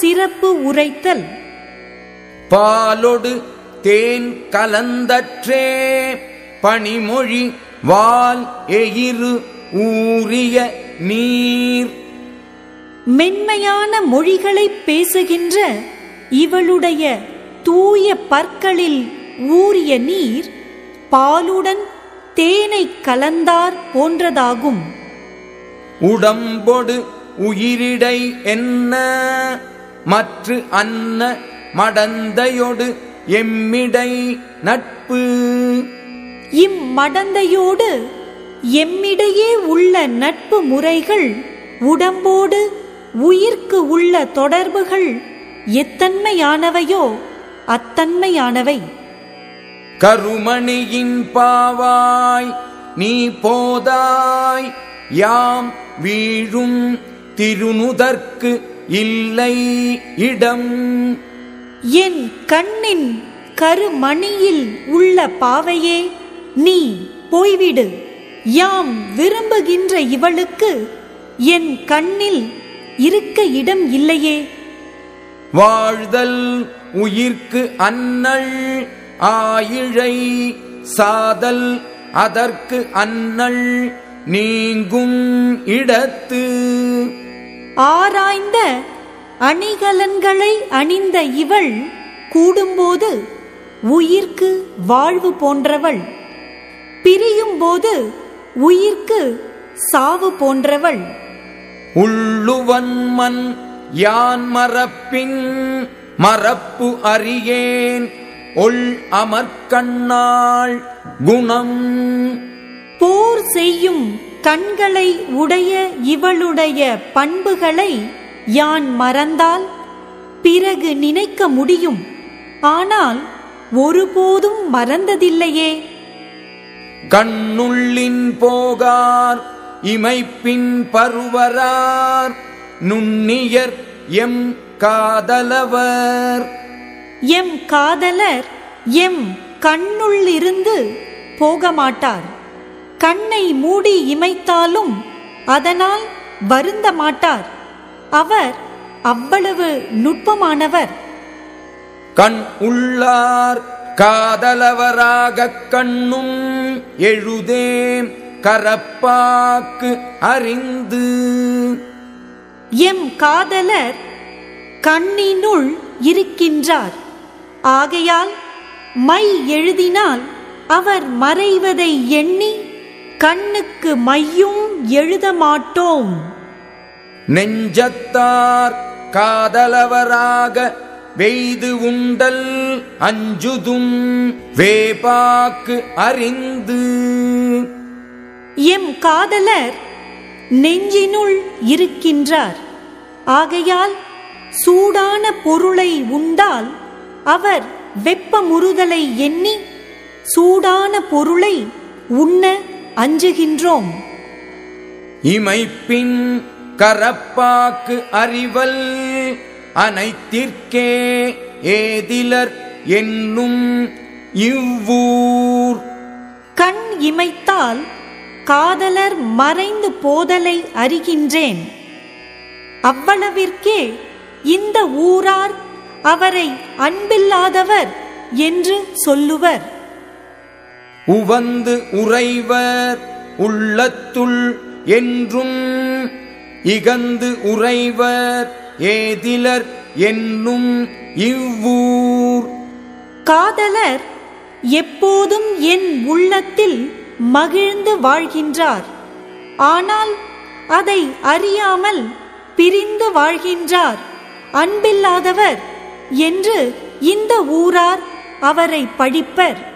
சிறப்பு உரைத்தல். பாலொடு தேன் கலந்தற்றே பனிமொழி வால் எயிறு ஊறிய நீர். மென்மையான மொழிகளைப் பேசுகின்ற இவளுடைய தூய பற்களில் ஊறிய நீர் பாலுடன் தேனை கலந்தார் போன்றதாகும். உடம்பொடு உயிரிடை என்ன? மற்று அன்ன மடந்தையொடு எம்மிடை நட்பு. இம்மடந்தையோடு எம்மிடையே உள்ள நட்பு முறைகள் உடம்போடு உயிர்க்கு உள்ள தொடர்புகள் எத்தன்மையானவையோ அத்தன்மையானவை. கருமணியின் பாவாய் நீ போதாய் யாம் வீழும் திருநுதற்கு இல்லை இடம். என் கண்ணின் கருமணியில் உள்ள பாவையே நீ போய்விடு. யாம் விரும்புகின்ற இவளுக்கு என் கண்ணில் இருக்க இடம் இல்லையே. வாழ்தல் உயிர்க்கு அன்னள் ஆயிழை சாதல் அதற்கு அன்னள் நீங்கும் இடத்து. ஆராய்ந்த அணிகலன்களை அணிந்த இவள் கூடும்போது உயிர்க்கு வாழ்வு போன்றவள். பிரியும்போது உயிர்க்கு சாவு போன்றவள். உள்ளுவன் மண் யான் மறப்பின் மறப்பு அறியேன். ஒள் அமர்கண்ணாள் குணம். போர் செய்யும் கண்களை உடைய இவளுடைய பண்புகளை யான் மறந்தால் பிறகு நினைக்க முடியும். ஆனால் ஒருபோதும் மறந்ததில்லையே. கண்ணுள்ளின் போகார் இமைப்பின் பருவரார் நுண்ணியர் எம் காதலவர். எம் காதலர் எம் கண்ணுள்ளிருந்து போக மாட்டார் கண்ணை மூடி இமைத்தாலும் அதனால் வருந்த மாட்டார். அவர் அவ்வளவு நுட்பமானவர். கண் உள்ளார் காதலவராகக் கண்ணும் எழுதேம் கரப்பாக்கு அறிந்து. எம் காதலர் கண்ணினுள் இருக்கின்றார். ஆகையால் மை எழுதினால் அவர் மறைவதை எண்ணி கண்ணுக்கு மையும் எழுத மாட்டோம். நெஞ்சத்தார் காதலவராக வெய்து உண்டல் அஞ்சுதும் வேபாக்கு அறிந்து. எம் காதலர் நெஞ்சினுள் இருக்கின்றார். ஆகையால் சூடான பொருளை உண்டால் அவர் வெப்பமுறுதலை எண்ணி சூடான பொருளை உண்ண அஞ்சுகின்றோம். இமைப்பின் கரப்பாக்கு அறிவல் அனைத்திற்கே ஏதிலர் என்னும் இவ்வூர். கண் இமைத்தால் காதலர் மறைந்து போதலை அறிகின்றேன். அவ்வளவிற்கே இந்த ஊரார் அவரை அன்பில்லாதவர் என்று சொல்லுவர். உவந்து உறைவர் உள்ளத்துள் என்றும் இகந்து உறைவர் ஏதிலர் என்னும் இவ்வூர். காதலர் எப்போதும் என் உள்ளத்தில் மகிழ்ந்து வாழ்கின்றார். ஆனால் அதை அறியாமல் பிரிந்து வாழ்கின்றார். அன்பில்லாதவர் என்று இந்த ஊரார் அவரை பழிப்பர்